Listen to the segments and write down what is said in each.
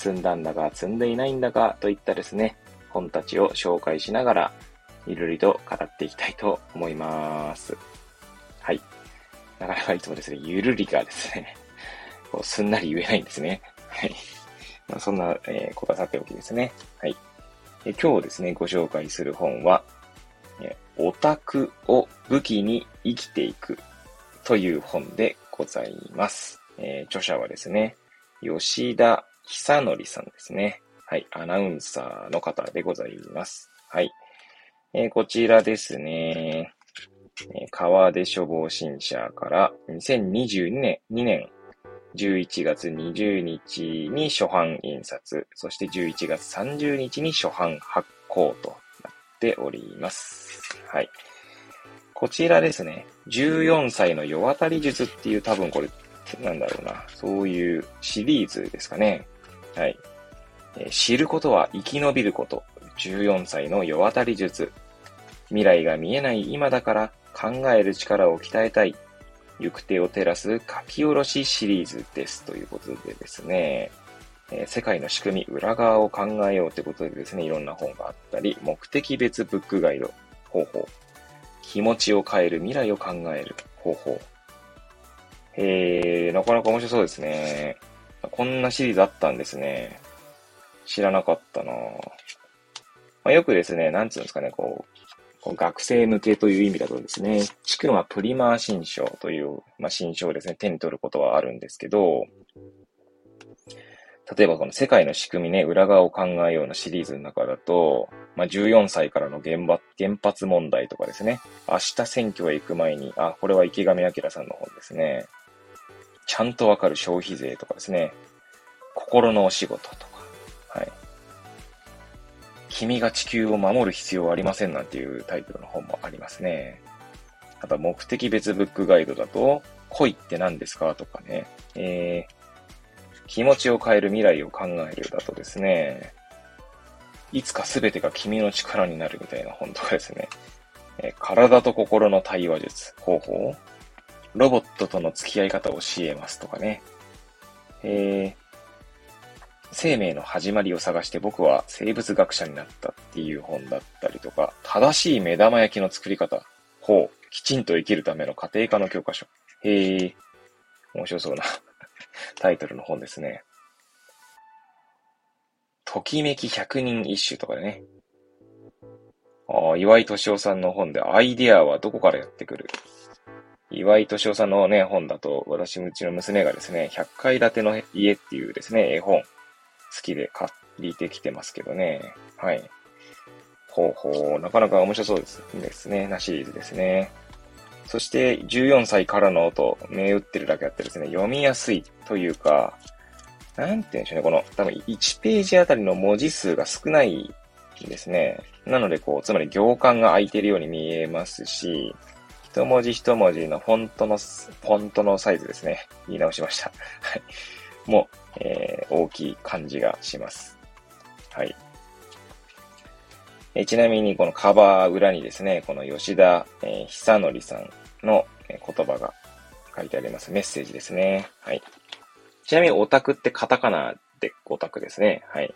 積んだんだか積んでいないんだかといったですね、本たちを紹介しながら、いろいろと語っていきたいと思います。はい。なかなかいつもですね、ゆるりがですね、こうすんなり言えないんですね。はい。まあ、そんな、えーことはさておきですね。はい。え今日ですね、ご紹介する本は、えオタクを武器に生きていくという本でございます。えー著者はですね、吉田久則さんですね。はい。アナウンサーの方でございます。はい。えーこちらですね、え川出処方新社から2022年、2年11月20日に初版印刷、そして11月30日に初版発行となっております。はい。こちらですね、14歳の世渡り術っていう多分これ、なんだろうな、そういうシリーズですかね。はい。えー知ることは生き延びること。14歳の世渡り術。未来が見えない今だから考える力を鍛えたい。行く手を照らす書き下ろしシリーズです。ということでですね、えー世界の仕組み、裏側を考えようということでですね、いろんな本があったり、目的別ブックガイド、方法、気持ちを変える未来を考える方法。えー、なかなか面白そうですね。こんなシリーズあったんですね。知らなかったなぁまあ、よくですね、なんつうんですかね、こう、こう学生向けという意味だとですね、地区はプリマー新書という、まあ、新書をですね、手に取ることはあるんですけど、例えばこの世界の仕組みね、裏側を考えようなシリーズの中だと、まあ、14歳からの原発原発問題とかですね、明日選挙へ行く前に、あ、これは池上彰さんの本ですね。ちゃんとわかる消費税とかですね、心のお仕事とか、はい。君が地球を守る必要はありませんなんていうタイトルの本もありますね。あと目的別ブックガイドだと、恋って何ですかとかね。えー、気持ちを変える未来を考えるだとですね、いつか全てが君の力になるみたいな本とかですね。えー体と心の対話術、方法、ロボットとの付き合い方を教えますとかね。えー、生命の始まりを探して僕は生物学者になったっていう本だったりとか、正しい目玉焼きの作り方、ほう、きちんと生きるための家庭科の教科書。へえ、面白そうな タイトルの本ですね。ときめき百人一首とかでね。ああ、岩井敏夫さんの本でアイデアはどこからやってくる？岩井敏夫さんのね、本だと、私、うちの娘がですね、100階建ての家っていうですね、絵本、好きで借りてきてますけどね。はい。ほうほう、なかなか面白そうですですね、なシリーズですね。そして、14歳からのと銘打ってるだけあってですね、読みやすいというか、なんて言うんでしょうね、この、多分1ページあたりの文字数が少ないんですね。なので、こう、つまり行間が空いてるように見えますし、一文字一文字のフォントの、フォントのサイズですね。言い直しました。はい。もう、えー大きい感じがします。はい。えちなみに、このカバー裏にですね、この吉田、えー久則さんの言葉が書いてあります。メッセージですね。はい。ちなみに、オタクってカタカナでオタクですね。はい。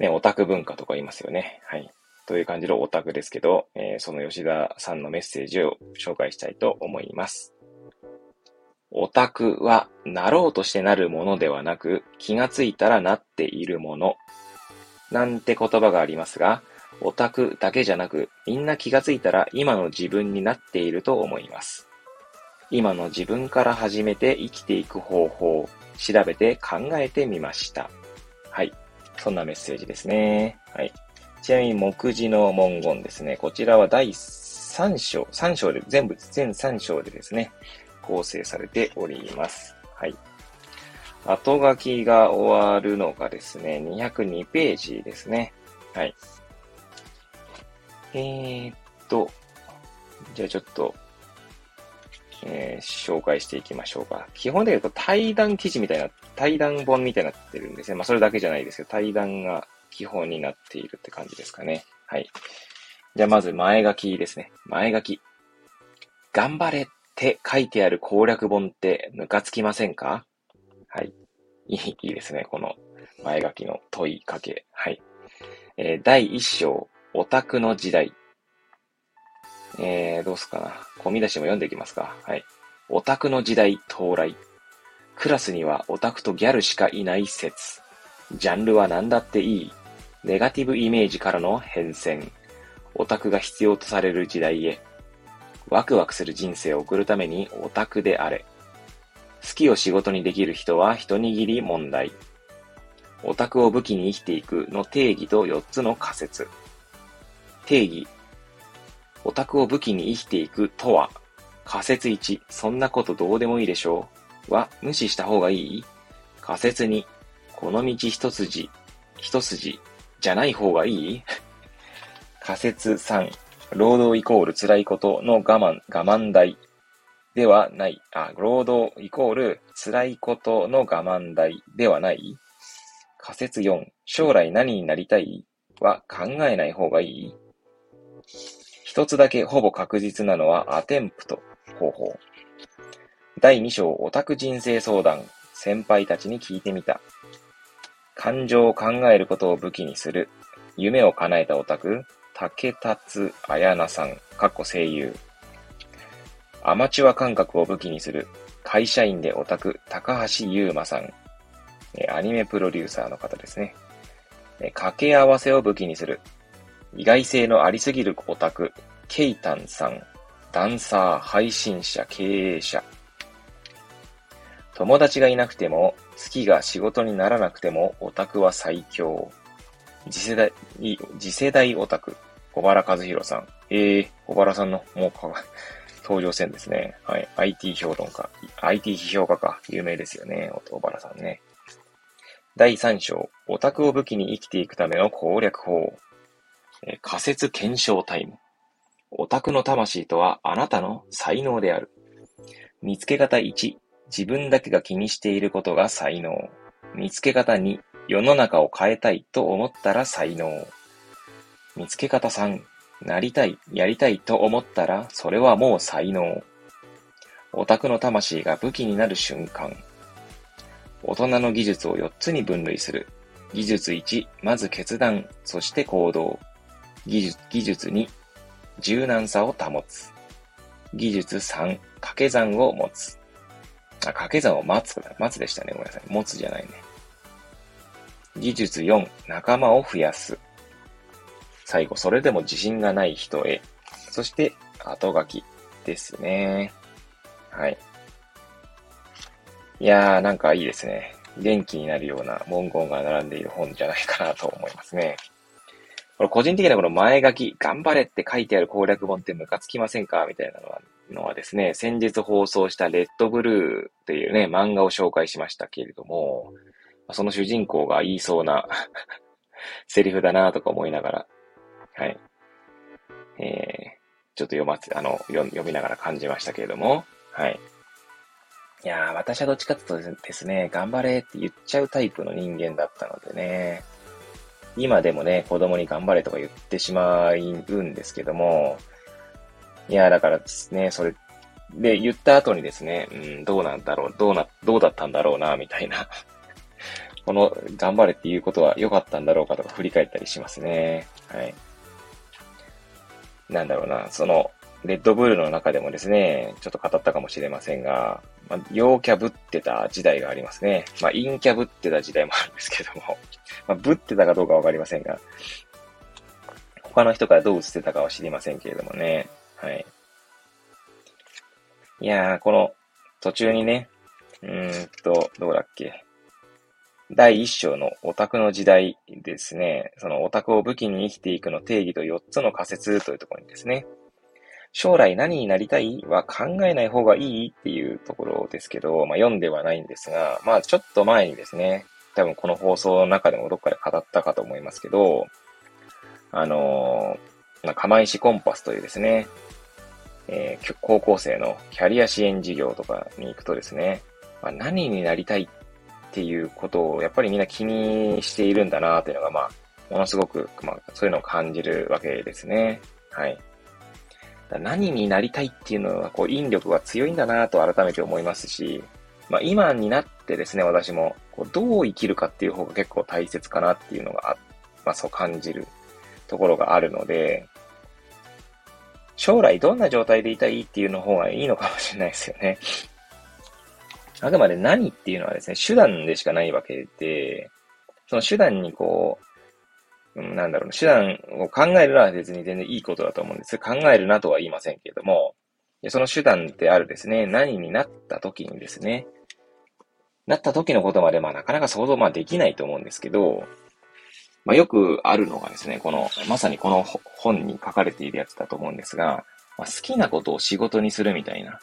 ね、オタク文化とか言いますよね。はい。という感じのオタクですけど、えーその吉田さんのメッセージを紹介したいと思います。オタクは、なろうとしてなるものではなく、気がついたらなっているもの。なんて言葉がありますが、オタクだけじゃなく、みんな気がついたら今の自分になっていると思います。今の自分から始めて生きていく方法を調べて考えてみました。はい。そんなメッセージですね。はい。ちなみに、目次の文言ですね。こちらは第3章、3章で、全部、全3章でですね、構成されております。はい。後書きが終わるのがですね、202ページですね。はい。えー、っと、じゃあちょっと、えー、紹介していきましょうか。基本で言うと対談記事みたいな、対談本みたいになってるんですね。まあそれだけじゃないですけど、対談が基本になっているって感じですかね。はい。じゃあまず前書きですね。前書き。頑張れって書いてある攻略本ってムカつきませんか？はい。いい、いいですね。この前書きの問いかけ。はい。えー、第一章、オタクの時代。えー、どうすかな？込み出しも読んでいきますか。はい。オタクの時代到来。クラスにはオタクとギャルしかいない説。ジャンルは何だっていい？ネガティブイメージからの変遷。オタクが必要とされる時代へ。ワクワクする人生を送るためにオタクであれ。好きを仕事にできる人は一握り問題。オタクを武器に生きていくの定義と4つの仮説。定義。オタクを武器に生きていくとは、仮説1、そんなことどうでもいいでしょうは無視した方がいい？仮説2、この道一筋、一筋じゃない方がいい？仮説3、労働イコール辛いことの我慢、我慢代。ではない。あ、労働イコール辛いことの我慢代。ではない。仮説4、将来何になりたい？は考えない方がいい。一つだけほぼ確実なのはアテンプト。方法。第2章。オタク人生相談。先輩たちに聞いてみた。感情を考えることを武器にする。夢を叶えたオタク、竹達彩奈さん、かっこ声優。アマチュア感覚を武器にする。会社員でオタク、高橋優馬さん。アニメプロデューサーの方ですね。掛け合わせを武器にする。意外性のありすぎるオタク、ケイタンさん。ダンサー、配信者、経営者。友達がいなくても、月が仕事にならなくても、オタクは最強。次世代、次世代オタク、小原和弘さん。えー、小原さんの、もう、登場戦ですね。はい。IT 評論家、IT 批評家か。有名ですよね。小原さんね。第3章、オタクを武器に生きていくための攻略法。え仮説検証タイム。オタクの魂とはあなたの才能である。見つけ方1、自分だけが気にしていることが才能。見つけ方2、世の中を変えたいと思ったら才能。見つけ方3、なりたい、やりたいと思ったらそれはもう才能。オタクの魂が武器になる瞬間。大人の技術を4つに分類する。技術1、まず決断、そして行動。技術技術2、柔軟さを保つ。技術3、掛け算を持つ。あ、掛け算を待つ。待つでしたね。ごめんなさい。持つじゃないね。技術4、仲間を増やす。最後、それでも自信がない人へ。そして、後書きですね。はい。いやー、なんかいいですね。元気になるような文言が並んでいる本じゃないかなと思いますね。これ個人的なこの前書き、頑張れって書いてある攻略本ってムカつきませんか？みたいなのはのはですね、先日放送したレッドブルーっていうね、漫画を紹介しましたけれども、その主人公が言いそうな セリフだなとか思いながら、はい。えー、ちょっと読ませ、あの、読みながら感じましたけれども、はい。いやー、私はどっちかというとですね、頑張れって言っちゃうタイプの人間だったのでね、今でもね、子供に頑張れとか言ってしまうんですけども、いや、だからですね、それ、で、言った後にですね、うん、どうなんだろう、どうな、どうだったんだろうな、みたいな。この、頑張れっていうことは良かったんだろうかとか振り返ったりしますね。はい。なんだろうな、その、レッドブルの中でもですね、ちょっと語ったかもしれませんが、まあ、陽キャブってた時代がありますね。まあ、陰キャブってた時代もあるんですけども、まあ、ブってたかどうかわかりませんが、他の人からどう映ってたかは知りませんけれどもね。はい。いやー、この途中にね、うーんと、どうだっけ。第一章のオタクの時代ですね。そのオタクを武器に生きていくの定義と4つの仮説というところにですね。将来何になりたい？は考えない方がいいっていうところですけど、まあ読んではないんですが、まあちょっと前にですね、多分この放送の中でもどっかで語ったかと思いますけど、あのー、釜石コンパスというですね、えー、高校生のキャリア支援事業とかに行くとですね、まあ、何になりたいっていうことをやっぱりみんな気にしているんだなというのが、まあ、ものすごく、まあ、そういうのを感じるわけですね。はい。何になりたいっていうのは、こう、引力が強いんだなと改めて思いますし、まあ、今になってですね、私も、こうどう生きるかっていう方が結構大切かなっていうのが、まあ、そう感じるところがあるので、将来どんな状態でいたいっていうの方がいいのかもしれないですよね。あくまで何っていうのはですね、手段でしかないわけで、その手段にこう、なんだろう手段を考えるのは別に全然いいことだと思うんです。考えるなとは言いませんけれども、その手段であるですね、何になった時にですね、なった時のことまで、まあなかなか想像まあできないと思うんですけど、まあよくあるのがですね、この、まさにこの本に書かれているやつだと思うんですが、まあ、好きなことを仕事にするみたいな、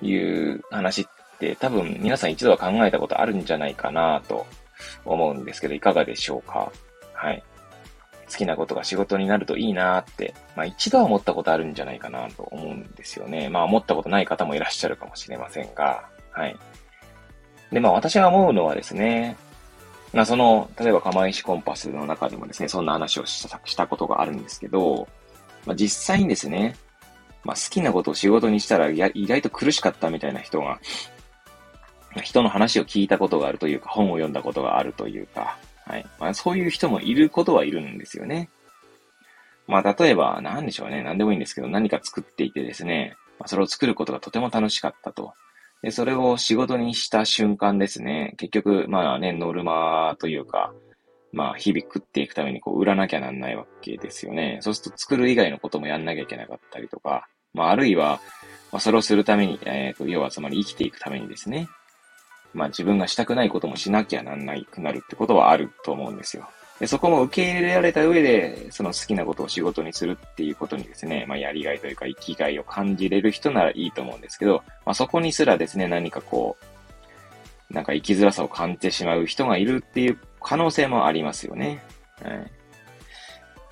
いう話って多分皆さん一度は考えたことあるんじゃないかなと思うんですけど、いかがでしょうか？はい。好きなことが仕事になるといいなって、まあ一度は思ったことあるんじゃないかなと思うんですよね。まあ思ったことない方もいらっしゃるかもしれませんが、はい。で、まあ私が思うのはですね、まあその、例えば釜石コンパスの中でもですね、そんな話をしたことがあるんですけど、まあ実際にですね、まあ好きなことを仕事にしたら意外と苦しかったみたいな人が、人の話を聞いたことがあるというか、本を読んだことがあるというか、はい。まあ、そういう人もいることはいるんですよね。まあ、例えば、何でしょうね。何でもいいんですけど、何か作っていてですね、まあ、それを作ることがとても楽しかったと。で、それを仕事にした瞬間ですね、結局、まあね、ノルマというか、まあ、日々食っていくためにこう、売らなきゃなんないわけですよね。そうすると、作る以外のこともやんなきゃいけなかったりとか、まあ、あるいは、まあ、それをするために、えっ、ー、と、要はつまり生きていくためにですね、まあ自分がしたくないこともしなきゃなんないくなるってことはあると思うんですよ。でそこも受け入れられた上で、その好きなことを仕事にするっていうことにですね、まあやりがいというか生きがいを感じれる人ならいいと思うんですけど、まあそこにすらですね、何かこう、なんか生きづらさを感じてしまう人がいるっていう可能性もありますよね。はい。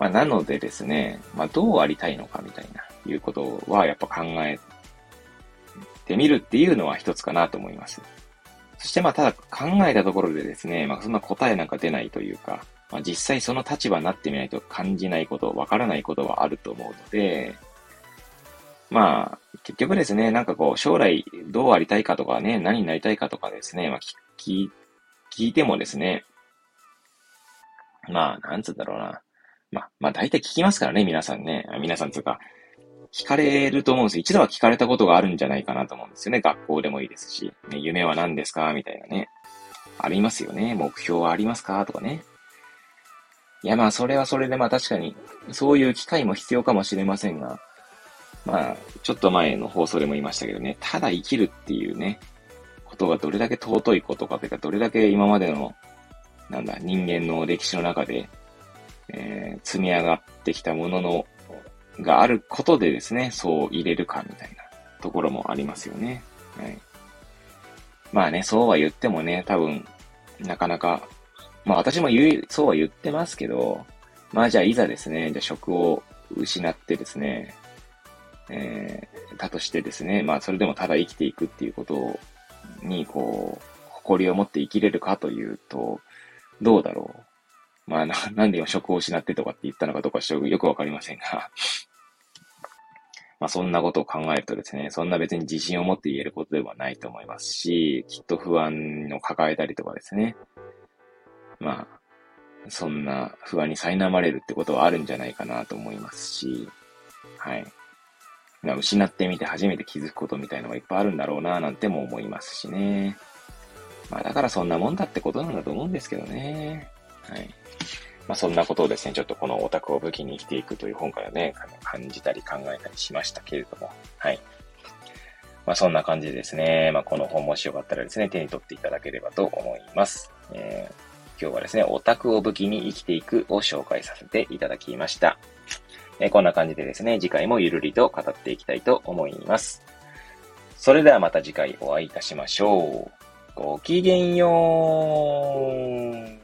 まあなのでですね、まあどうありたいのかみたいな、いうことはやっぱ考えてみるっていうのは一つかなと思います。そしてまあ、ただ考えたところでですね、まあ、そんな答えなんか出ないというか、まあ、実際その立場になってみないと感じないこと、わからないことはあると思うので、まあ、結局ですね、なんかこう、将来どうありたいかとかね、何になりたいかとかですね、まあ、聞、聞いてもですね、まあ、なんつうんだろうな。まあ、まあ、大体聞きますからね、皆さんね。皆さんつうか、聞かれると思うんですよ。一度は聞かれたことがあるんじゃないかなと思うんですよね。学校でもいいですし。ね、夢は何ですか？みたいなね。ありますよね。目標はありますか？とかね。いや、まあ、それはそれで、まあ確かに、そういう機会も必要かもしれませんが、まあ、ちょっと前の放送でも言いましたけどね、ただ生きるっていうね、ことがどれだけ尊いことかというか、どれだけ今までの、なんだ、人間の歴史の中で、えー、積み上がってきたもののがあることでですね、そう入れるかみたいなところもありますよね。はい。まあね、そうは言ってもね、多分、なかなか、まあ私も言う、そうは言ってますけど、まあじゃあいざですね、じゃあ職を失ってですね、えー、だとしてですね、まあそれでもただ生きていくっていうことに、こう、誇りを持って生きれるかというと、どうだろう。まあな、なんで今職を失ってとかって言ったのかどうかよくわかりませんが、まあそんなことを考えるとですね、そんな別に自信を持って言えることではないと思いますし、きっと不安を抱えたりとかですね。まあ、そんな不安に苛まれるってことはあるんじゃないかなと思いますし、はい。まあ、失ってみて初めて気づくことみたいのがいっぱいあるんだろうななんても思いますしね。まあだからそんなもんだってことなんだと思うんですけどね。はい。まあ、そんなことをですね、ちょっとこのオタクを武器に生きていくという本からね、感じたり考えたりしましたけれども、はい。まあ、そんな感じでですね、まあ、この本もしよかったらですね、手に取っていただければと思います。えー、今日はですね、オタクを武器に生きていくを紹介させていただきました。えこんな感じでですね、次回もゆるりと語っていきたいと思います。それではまた次回お会いいたしましょう。ごきげんよう。